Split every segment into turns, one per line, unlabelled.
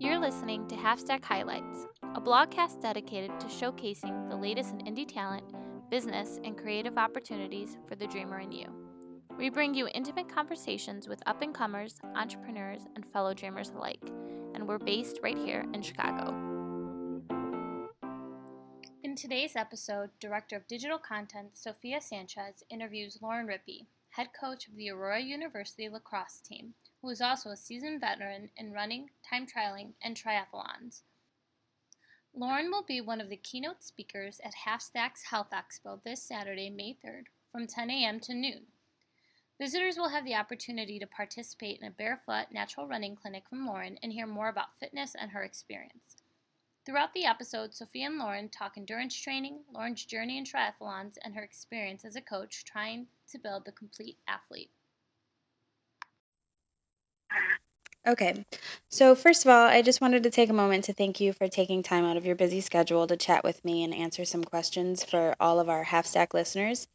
You're listening to Half Stack Highlights, a blogcast dedicated to showcasing the latest in indie talent, business, and creative opportunities for the dreamer in you. We bring you intimate conversations with up and comers, entrepreneurs, and fellow dreamers alike, and we're based right here in Chicago. In today's episode, Director of Digital Content Sophia Sanchez interviews Lauren Rippy, head coach of the Aurora University lacrosse team, who is also a seasoned veteran in running, time trialing, and triathlons. Lauren will be one of the keynote speakers at Half Stacks Health Expo this Saturday, May 3rd, from 10 a.m. to noon. Visitors will have the opportunity to participate in a barefoot natural running clinic from Lauren and hear more about fitness and her experience. Throughout the episode, Sophia and Lauren talk endurance training, Lauren's journey in triathlons, and her experience as a coach trying to build the complete athlete.
Okay, so first of all, I just wanted to take a moment to thank you for taking time out of your busy schedule to chat with me and answer some questions for all of our half stack listeners.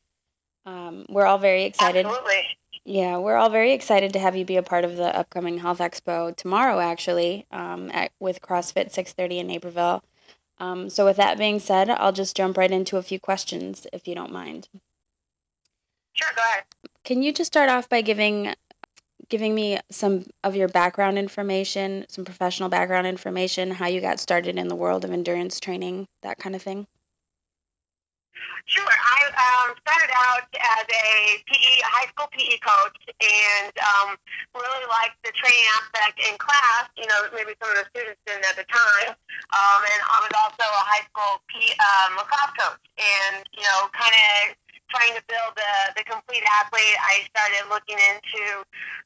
Um, we're all very excited.
Absolutely.
Yeah, we're all very excited to have you be a part of the upcoming Health Expo tomorrow, actually, um, at, with CrossFit 630 in Naperville. Um, so, with that being said, I'll just jump right into a few questions, if you don't mind.
Sure, go ahead.
Can you just start off by giving giving me some of your background information, some professional background information, how you got started in the world of endurance training, that kind of thing?
Sure. I um, started out as a PE, high school PE coach, and um, really liked the training aspect in class. You know, maybe some of the students didn't at the time. Um, and I was also a high school PE, um, lacrosse coach, and you know, kind of trying to build the, the complete athlete, I started looking into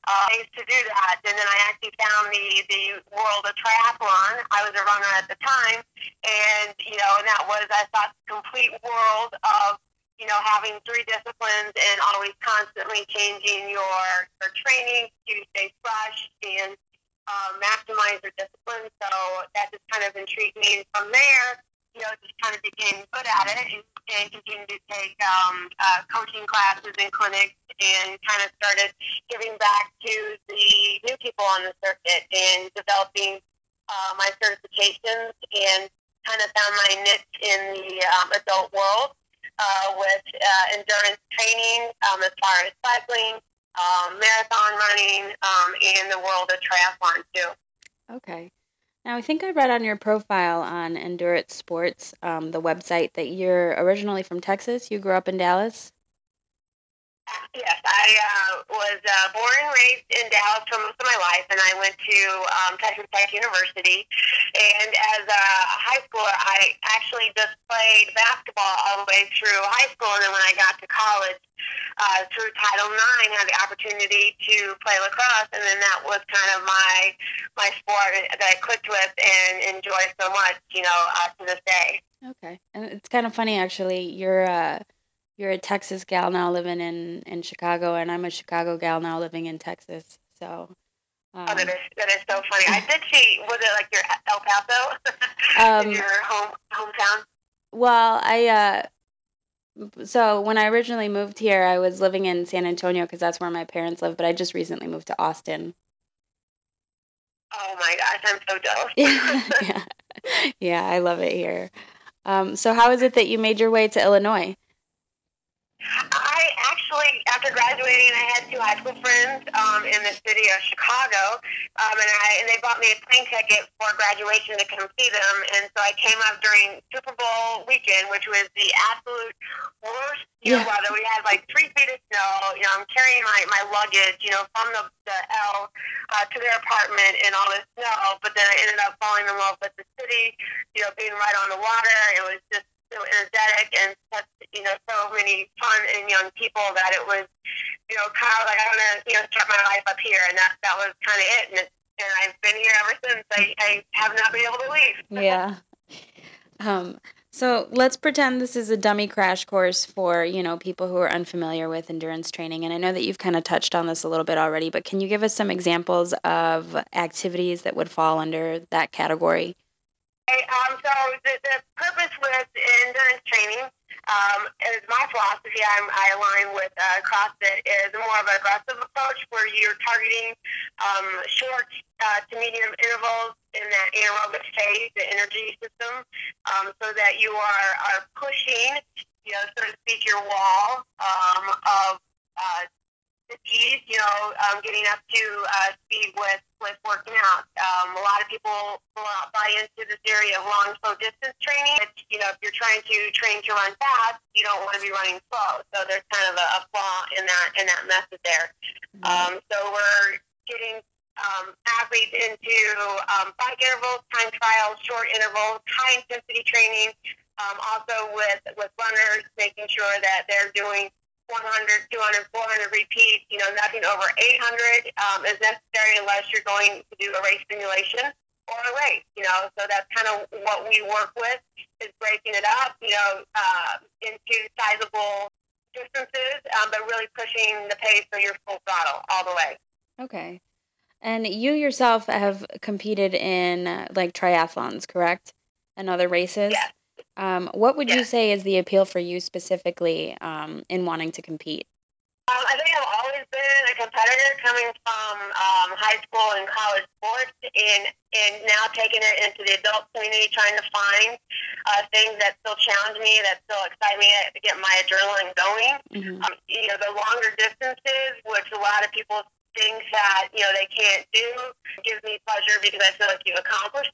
uh, ways to do that. And then I actually found the, the world of triathlon. I was a runner at the time. And, you know, and that was, I thought, the complete world of, you know, having three disciplines and always constantly changing your, your training to stay fresh and uh, maximize your discipline. So that just kind of intrigued me. And from there, know, just kind of became good at it and, and continued to take um, uh, coaching classes and clinics and kind of started giving back to the new people on the circuit and developing uh, my certifications and kind of found my niche in the um, adult world uh, with uh, endurance training um, as far as cycling, um, marathon running, um, and the world of triathlon too.
Okay. Now, I think I read on your profile on Endurance Sports, um, the website, that you're originally from Texas. You grew up in Dallas.
I uh, was uh, born and raised in Dallas for most of my life, and I went to um, Texas Tech University. And as a high schooler, I actually just played basketball all the way through high school, and then when I got to college, uh, through Title IX, had the opportunity to play lacrosse, and then that was kind of my my sport that I clicked with and enjoy so much, you know, uh, to this day.
Okay, and it's kind of funny actually. You're uh, you're a Texas gal now living in in Chicago, and I'm a Chicago gal now living in Texas. So.
Um, oh, that is that is so funny. I did see. Was it like your El Paso?
um,
your home hometown?
Well, I uh, so when I originally moved here, I was living in San Antonio because that's where my parents live. But I just recently moved to Austin.
Oh my gosh, I'm so jealous.
yeah, yeah, I love it here. Um, so how is it that you made your way to Illinois?
I actually, after graduating, I had two high school friends um, in the city of Chicago, um, and I and they bought me a plane ticket for graduation to come see them. And so I came up during Super Bowl weekend, which was the absolute worst you know, weather. We had like three feet of snow. You know, I'm carrying my my luggage, you know, from the the L uh, to their apartment in all this snow. But then I ended up falling in love with the city. You know, being right on the water. It was just so and such, you know, so many fun and young people that it was, you know, kind of like I want to, you know, start my life up here, and that that was kind of it. And, it, and I've been here ever since. I, I have not been able to leave.
yeah. Um. So let's pretend this is a dummy crash course for you know people who are unfamiliar with endurance training, and I know that you've kind of touched on this a little bit already, but can you give us some examples of activities that would fall under that category?
Um, so the, the purpose with endurance training um, is my philosophy. I'm, I align with uh, CrossFit is more of an aggressive approach where you're targeting um, short uh, to medium intervals in that anaerobic phase, the energy system, um, so that you are, are pushing, you know, so to speak, your wall um, of uh, fatigue, you know, um, getting up to uh, speed with, with working out. Um, a lot of people buy into this area of long, slow distance training. But, you know, if you're trying to train to run fast, you don't want to be running slow. So there's kind of a, a flaw in that in that method there. Um, so we're getting um, athletes into um, bike intervals, time trials, short intervals, high intensity training. Um, also with with runners, making sure that they're doing 100, 200, 400 repeats. You know, nothing over 800 um, is necessary unless you're going to do a race simulation or a race. You know, so that's kind of what we work with is breaking it up. You know, uh, into sizable distances, um, but really pushing the pace so you're full throttle all the way.
Okay. And you yourself have competed in uh, like triathlons, correct? And other races?
Yes.
Um, what would you say is the appeal for you specifically um, in wanting to compete?
Um, I think I've always been a competitor coming from um, high school and college sports and, and now taking it into the adult community, trying to find uh, things that still challenge me, that still excite me, to get my adrenaline going.
hmm
Um, you know, the longer distances, which a lot of people think that, you know, they can't do, gives me pleasure because I feel like you've accomplished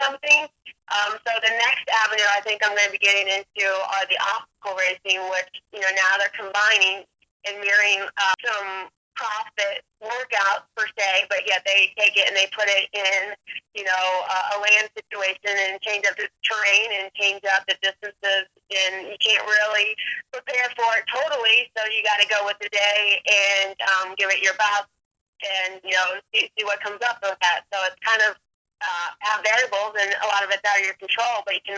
avenue I think I'm going to be getting into are the obstacle racing, which, you know, now they're combining and mirroring uh, some CrossFit workouts per se, but yet they take it and they put it in, you know, uh, a land situation and change up the terrain and change up the distances. And you can't really prepare for it totally, so you got to go with the day and um, give it your best and, you know, see, see what comes up with that. So it's kind of uh, have variables, and a lot of it's out of your control, but you can,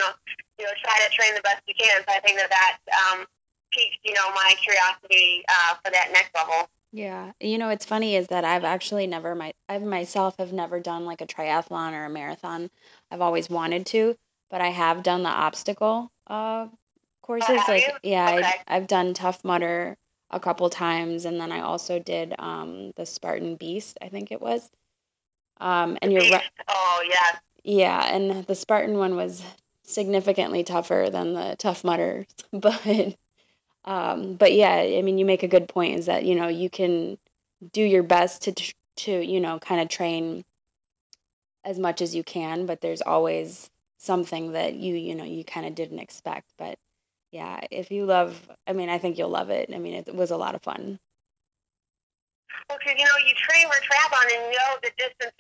you know, try to train the best you can. So I think that that um, piques, you know, my curiosity uh, for that next level.
Yeah. You know, it's funny is that I've actually never my I myself have never done like a triathlon or a marathon. I've always wanted to, but I have done the obstacle uh courses.
have
Like
you?
yeah,
Okay.
I, I've done Tough Mudder a couple times, and then I also did um the Spartan Beast, I think it was. Um, and you're right.
Oh, yes.
Yeah, and the Spartan one was significantly tougher than the Tough Mudder, but um, but yeah, I mean, you make a good point. Is that you know you can do your best to to you know kind of train as much as you can, but there's always something that you you know you kind of didn't expect. But yeah, if you love, I mean, I think you'll love it. I mean, it was a lot of fun.
Well, because, you know, you train for triathlon and know the distances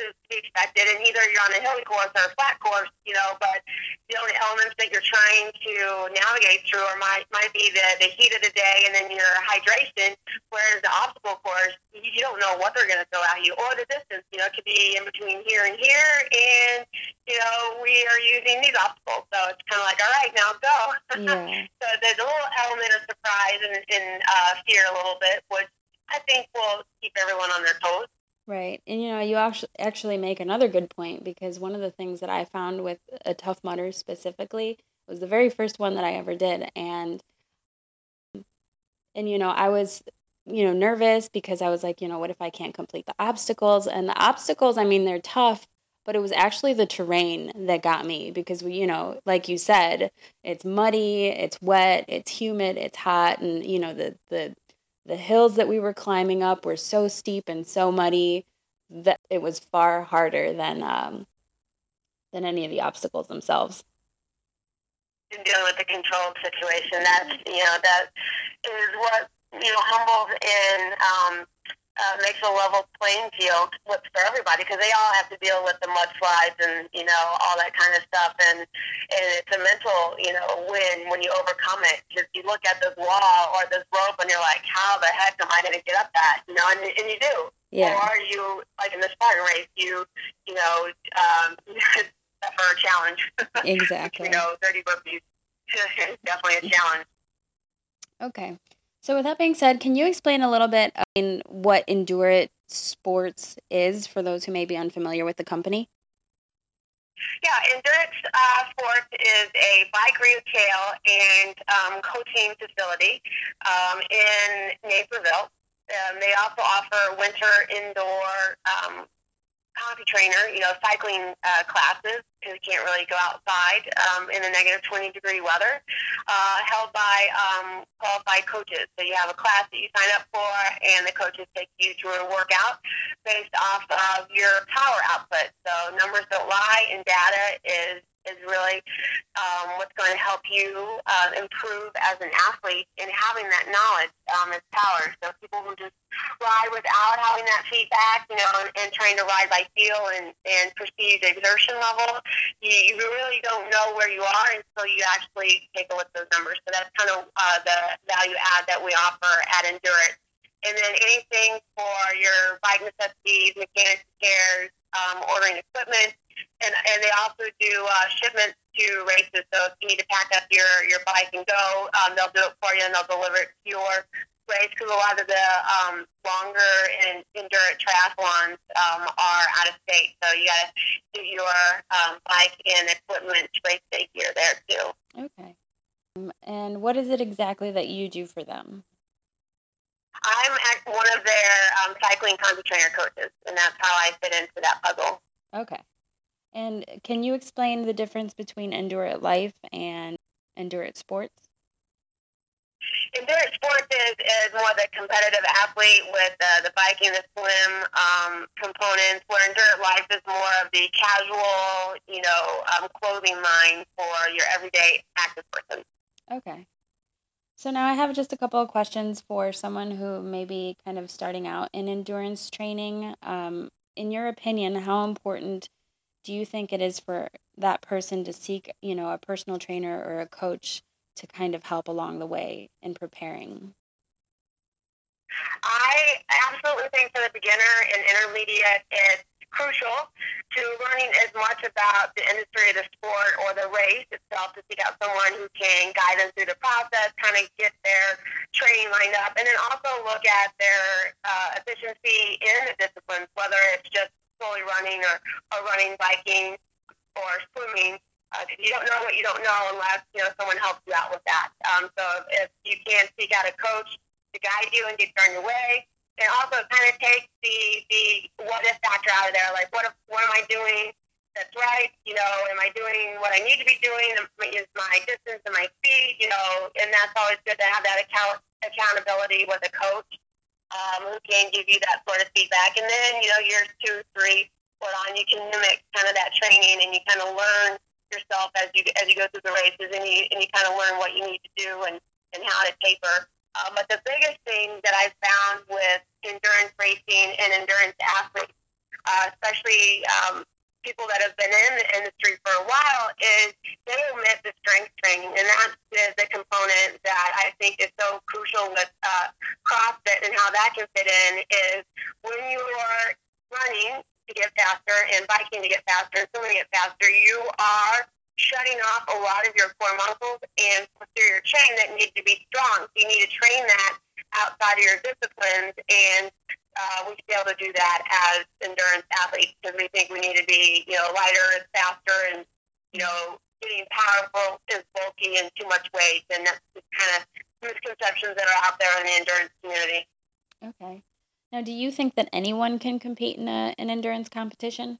expected, and either you're on a hilly course or a flat course, you know, but the only elements that you're trying to navigate through are might, might be the, the heat of the day and then your hydration, whereas the obstacle course, you, you don't know what they're going to throw at you, or the distance, you know, it could be in between here and here, and, you know, we are using these obstacles, so it's kind of like, all right, now go.
Yeah.
So there's a little element of surprise and, and uh, fear a little bit, which I think will keep everyone on their toes.
Right. And you know, you actually make another good point because one of the things that I found with a Tough Mudder specifically was the very first one that I ever did and and you know, I was you know, nervous because I was like, you know, what if I can't complete the obstacles? And the obstacles, I mean, they're tough, but it was actually the terrain that got me because we, you know, like you said, it's muddy, it's wet, it's humid, it's hot, and you know, the the the hills that we were climbing up were so steep and so muddy that it was far harder than um, than any of the obstacles themselves.
in dealing with the controlled situation. That's you know that is what you know humbles and um, uh, makes a level playing field with for everybody because they all have to deal with the mudslides and you know all that kind of stuff and and it's a mental you know win when you overcome it because you look at this wall or this rope and you're like how the heck am I going to get up that you know and, and you do
Yeah,
or you like in the Spartan race you you know um, for a challenge
exactly.
you know, 30 burpees. Definitely a challenge.
Okay. So with that being said, can you explain a little bit in what Endurance Sports is for those who may be unfamiliar with the company?
Yeah, Endurance uh, Sports is a bike retail and um, coaching facility um, in Naperville. Um, they also offer winter indoor um, CompuTrainer, you know, cycling uh, classes because you can't really go outside um, in the negative 20 degree weather, uh, held by um, qualified coaches. So you have a class that you sign up for, and the coaches take you through a workout based off of your power output. So numbers don't lie, and data is is really um, what's going to help you uh, improve as an athlete and having that knowledge um, is power. So people who just ride without having that feedback, you know, and, and trying to ride by feel and, and perceived exertion level, you, you really don't know where you are until you actually take a look at those numbers. So that's kind of uh, the value add that we offer at Endurance. And then anything for your bike necessities, mechanics cares, um, ordering equipment, and and they also do uh, shipments to races. So if you need to pack up your your bike and go, um, they'll do it for you and they'll deliver it to your race. Because a lot of the um, longer and endurance triathlons um, are out of state, so you got to do your um, bike and equipment race day gear there too.
Okay. Um, and what is it exactly that you do for them?
I'm one of their um, cycling CompuTrainer coaches, and that's how I fit into that puzzle.
Okay. And can you explain the difference between Endurance Life and Endurance Sports?
Endurance Sports is, is more the competitive athlete with uh, the biking, the swim um, components, where Endurance Life is more of the casual, you know, um, clothing line for your everyday active person.
Okay. So now I have just a couple of questions for someone who may be kind of starting out in endurance training. Um, in your opinion, how important do you think it is for that person to seek, you know, a personal trainer or a coach to kind of help along the way in preparing?
I absolutely think for the beginner and intermediate, it's crucial to learning as much about the industry of the sport or the race itself to seek out someone who can guide them through the process, kind of get their training lined up, and then also look at their uh, efficiency in the disciplines, whether it's just fully running or, or running biking or swimming uh, you don't know what you don't know unless you know someone helps you out with that. Um, so if you can seek out a coach to guide you and get you on your way, and also kind of take the the what if factor out of there. Like what if, what am I doing that's right? You know, am I doing what I need to be doing? Is my distance and my speed? You know, and that's always good to have that account accountability with a coach um, who can give you that sort of feedback. And then, you know, years two, three, what on, you can mimic kind of that training and you kind of learn yourself as you as you go through the races and you and you kind of learn what you need to do and and how to taper. Uh, but the biggest thing that I've found with endurance racing and endurance athletes, uh, especially um, people that have been in the industry for a while is they omit the strength training, and that's the, the component that I think is so crucial with uh, CrossFit and how that can fit in is when you are running to get faster and biking to get faster and get faster, you are shutting off a lot of your core muscles and posterior chain that need to be strong. So you need to train that outside of your disciplines and uh, we should be able to do that as endurance athletes because we think we need to be, you know, lighter and faster and, you know, getting powerful is bulky and too much weight. And that's just kind of misconceptions that are out there in the endurance community.
Okay. Now, do you think that anyone can compete in a, an endurance competition?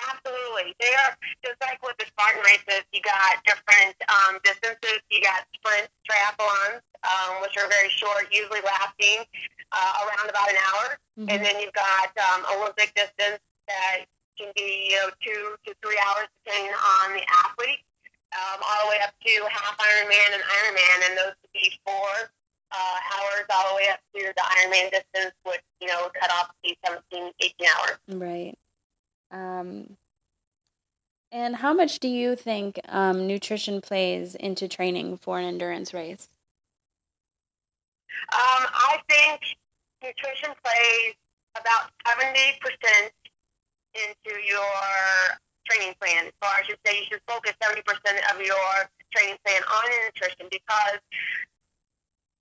Absolutely. They are just like with the Spartan races, you got different um, distances. You got sprint triathlons, um, which are very short, usually lasting uh, around about an hour. Mm-hmm. And then you've got um, Olympic distance that can be you know two to three hours depending on the athlete, um, all the way up to half Ironman and Ironman, and those would be four uh, hours all the way up to the Ironman distance, which you know cut off to be 17, 18 hours.
Right. Um, and how much do you think um, nutrition plays into training for an endurance race?
Um, I think nutrition plays about 70% into your training plan. So I should say you should focus 70% of your training plan on nutrition because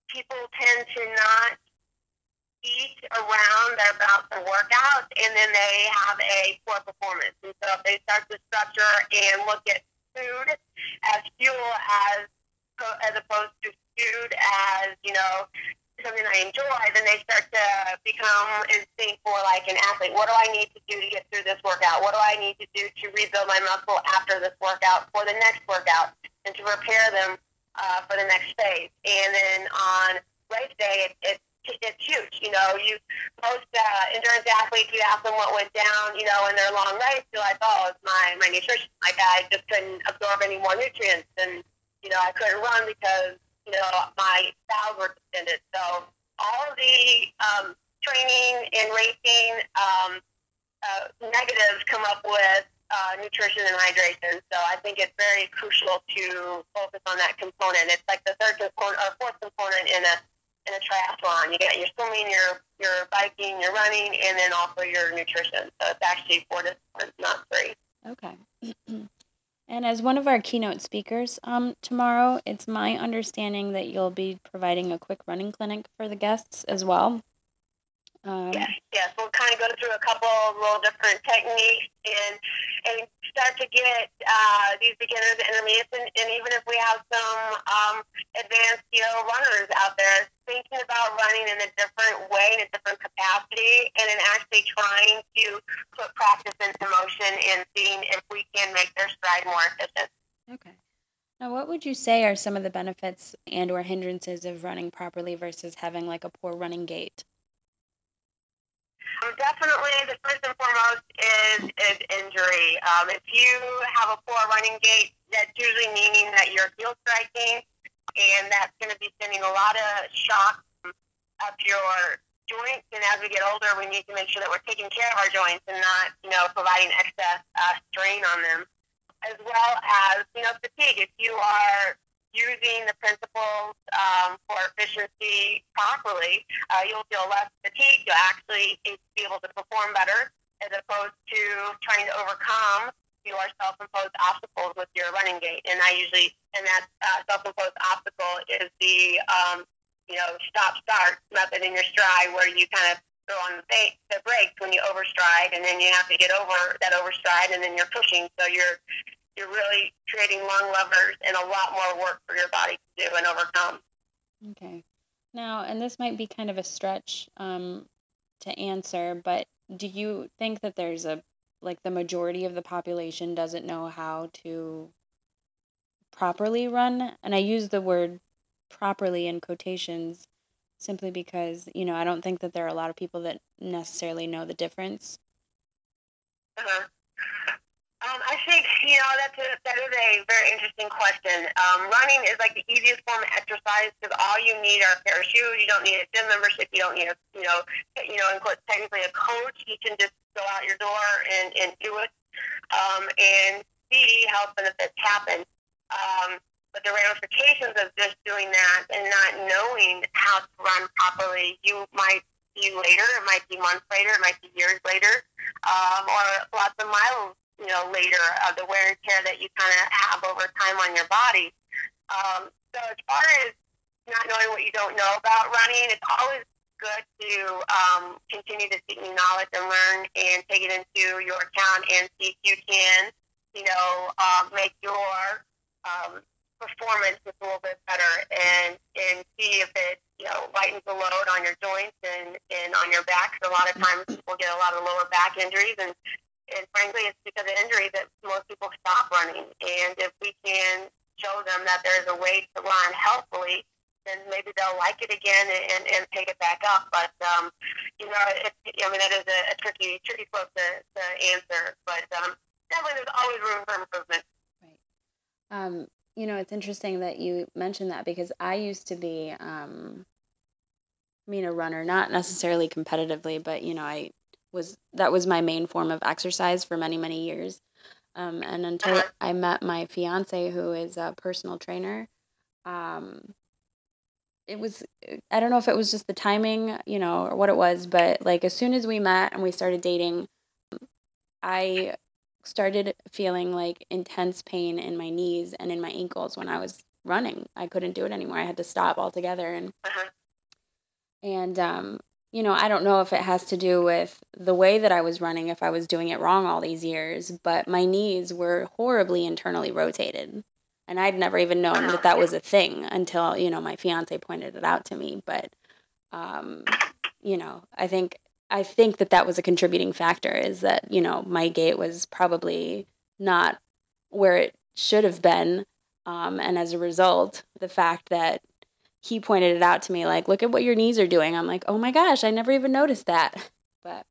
people tend to not eat around their bouts and workouts, and then they have a poor performance. And so if they start to structure and look at food as fuel as as opposed to food as you know something I enjoy, then they start to become instinct for like an athlete. What do I need to do to get through this workout? What do I need to do to rebuild my muscle after this workout for the next workout and to prepare them uh, for the next phase? And then on race day, it, it it's huge. You know, you most uh, endurance athletes, you ask them what went down, you know, in their long race, you're like, oh, it's my my nutrition. Like I just couldn't absorb any more nutrients, and you know, I couldn't run because you know, my bowels were distended. So all the um, training and racing um, uh, negatives come up with uh, nutrition and hydration. So I think it's very crucial to focus on that component. It's like the third component or fourth component in a in a triathlon. You got your swimming, your your biking, your running, and then also your nutrition. So it's actually four disciplines, not three.
Okay. And as one of our keynote speakers um, tomorrow, it's my understanding that you'll be providing a quick running clinic for the guests as well.
Um, yes, yes. We'll kind of go through a couple of little different techniques and and start to get uh, these beginners, intermediates, and, and even if we have some um, advanced, you know, runners out there thinking about running in a different way, in a different capacity, and then actually trying to put practice into motion and seeing if we can make their stride more efficient.
Okay. Now, what would you say are some of the benefits and or hindrances of running properly versus having like a poor running gait?
Um, definitely, the first and foremost is is injury. Um, if you have a poor running gait, that's usually meaning that you're heel striking, and that's going to be sending a lot of shock up your joints. And as we get older, we need to make sure that we're taking care of our joints and not, you know, providing excess uh, strain on them, as well as you know fatigue. If you are using the principles um, for efficiency properly, uh, you'll feel less fatigued. You'll actually be able to perform better as opposed to trying to overcome your self-imposed obstacles with your running gait. And I usually, and that uh, self-imposed obstacle is the, um, you know, stop-start method in your stride where you kind of throw on the, ba- the brakes when you overstride, and then you have to get over that overstride, and then you're pushing. So you're you're really creating lung levers and a lot more work for your body to do and overcome.
Okay. Now, and this might be kind of a stretch um, to answer, but do you think that there's a like the majority of the population doesn't know how to properly run? And I use the word properly in quotations simply because, you know, I don't think that there are a lot of people that necessarily know the difference.
Uh-huh. I think you know that's a, that is a very interesting question. Um, running is like the easiest form of exercise because all you need are a pair of shoes. You don't need a gym membership. You don't need a you know you know technically a coach. You can just go out your door and and do it um, and see how benefits happen. Um, but the ramifications of just doing that and not knowing how to run properly, you might see later. It might be months later. It might be years later, um, or lots of miles you know, later of the wear and tear that you kind of have over time on your body. Um, so as far as not knowing what you don't know about running, it's always good to um, continue to seek new knowledge and learn and take it into your account and see if you can, you know, um, make your um, performance just a little bit better and and see if it you know lightens the load on your joints and and on your back. So a lot of times people get a lot of lower back injuries and and frankly, it's because of injury that most people stop running. And if we can show them that there's a way to run healthfully, then maybe they'll like it again and, and pick it back up. But um, you know, it, I mean, that is a, a tricky, tricky quote to, to answer. But um, definitely, there's always room for improvement.
Right. Um, you know, it's interesting that you mentioned that because I used to be, um, I mean, a runner, not necessarily competitively, but you know, I was that was my main form of exercise for many many years um, and until uh-huh. i met my fiance who is a personal trainer um, it was i don't know if it was just the timing you know or what it was but like as soon as we met and we started dating i started feeling like intense pain in my knees and in my ankles when i was running i couldn't do it anymore i had to stop altogether and uh-huh. and um, you know, I don't know if it has to do with the way that I was running, if I was doing it wrong all these years, but my knees were horribly internally rotated. And I'd never even known that that was a thing until, you know, my fiance pointed it out to me. But um, you know, I think I think that that was a contributing factor. Is that you know my gait was probably not where it should have been, um, and as a result, the fact that he pointed it out to me, like, look at what your knees are doing. I'm like, oh my gosh, I never even noticed that. But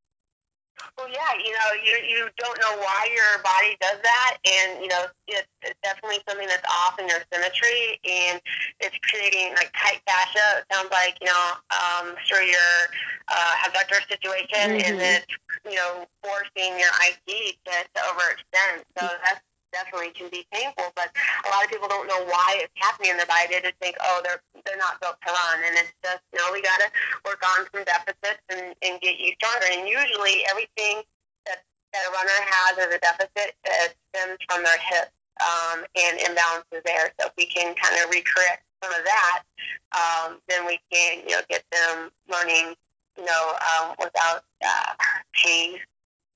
well, yeah, you know, you you don't know why your body does that, and you know, it's, it's definitely something that's off in your symmetry, and it's creating like tight fascia. It sounds like you know, um, sure you're uh, abductor situation, mm-hmm. and it's you know forcing your IT to, to overextend. So that's definitely can be painful, but a lot of people don't know why it's happening in their body. They just think, oh, they're they're not built to run, and it's just know we got to work on some deficits and, and get you stronger. And usually, everything that that a runner has as a deficit uh, stems from their hips um, and imbalances there. So if we can kind of recorrect some of that, um, then we can you know get them running you know um, without uh, pain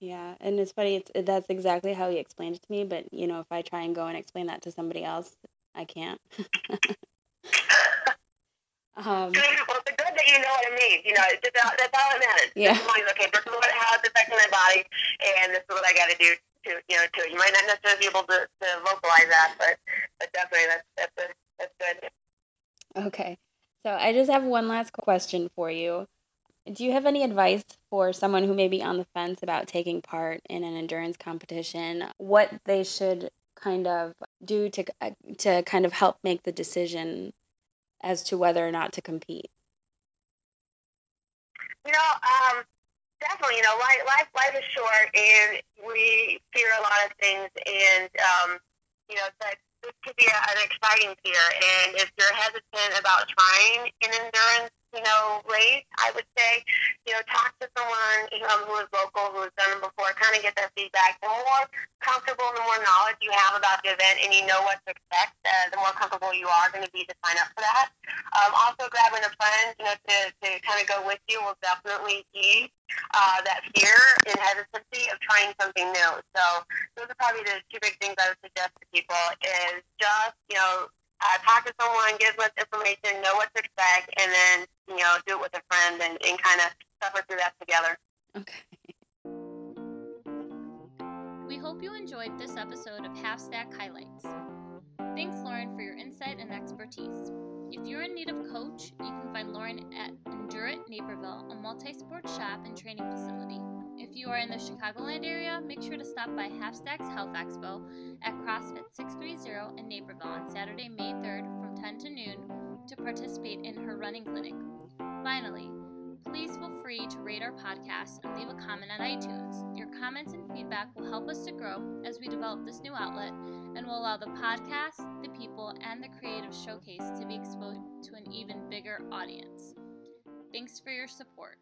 yeah, and it's funny. It's that's exactly how he explained it to me. But you know, if I try and go and explain that to somebody else, I can't.
um, well, it's good that you know what it means. You know, it's just, that's all that matters.
Yeah.
Like, okay, this is what how it's affecting my body, and this is what I got to do to you know to. You might not necessarily be able to, to vocalize that, but but definitely that's that's a, that's good.
Okay, so I just have one last question for you. Do you have any advice for someone who may be on the fence about taking part in an endurance competition? What they should kind of do to uh, to kind of help make the decision as to whether or not to compete?
You know, um, definitely. You know, life, life life is short, and we fear a lot of things, and um, you know that this could be a, an exciting fear. And if you're hesitant about trying an endurance you know, race, I would say, you know, talk to someone um, who is local, who has done it before, kind of get their feedback. The more comfortable, the more knowledge you have about the event and you know what to expect, uh, the more comfortable you are going to be to sign up for that. Um, also, grabbing a friend, you know, to, to kind of go with you will definitely ease uh, that fear and hesitancy of trying something new. So those are probably the two big things I would suggest to people is just, you know, uh, talk to someone, get much information, know what to expect, and then you know do it with a friend and, and kind of suffer through that together.
Okay.
We hope you enjoyed this episode of Half Stack Highlights. Thanks, Lauren, for your insight and expertise. If you're in need of a coach, you can find Lauren at Endurant Naperville, a multi sport shop and training facility. If you are in the Chicagoland area, make sure to stop by Half Stacks Health Expo at CrossFit 630 in Naperville on Saturday, May 3rd from 10 to noon to participate in her running clinic. Finally, please feel free to rate our podcast and leave a comment on iTunes. Your comments and feedback will help us to grow as we develop this new outlet and will allow the podcast, the people, and the creative showcase to be exposed to an even bigger audience. Thanks for your support.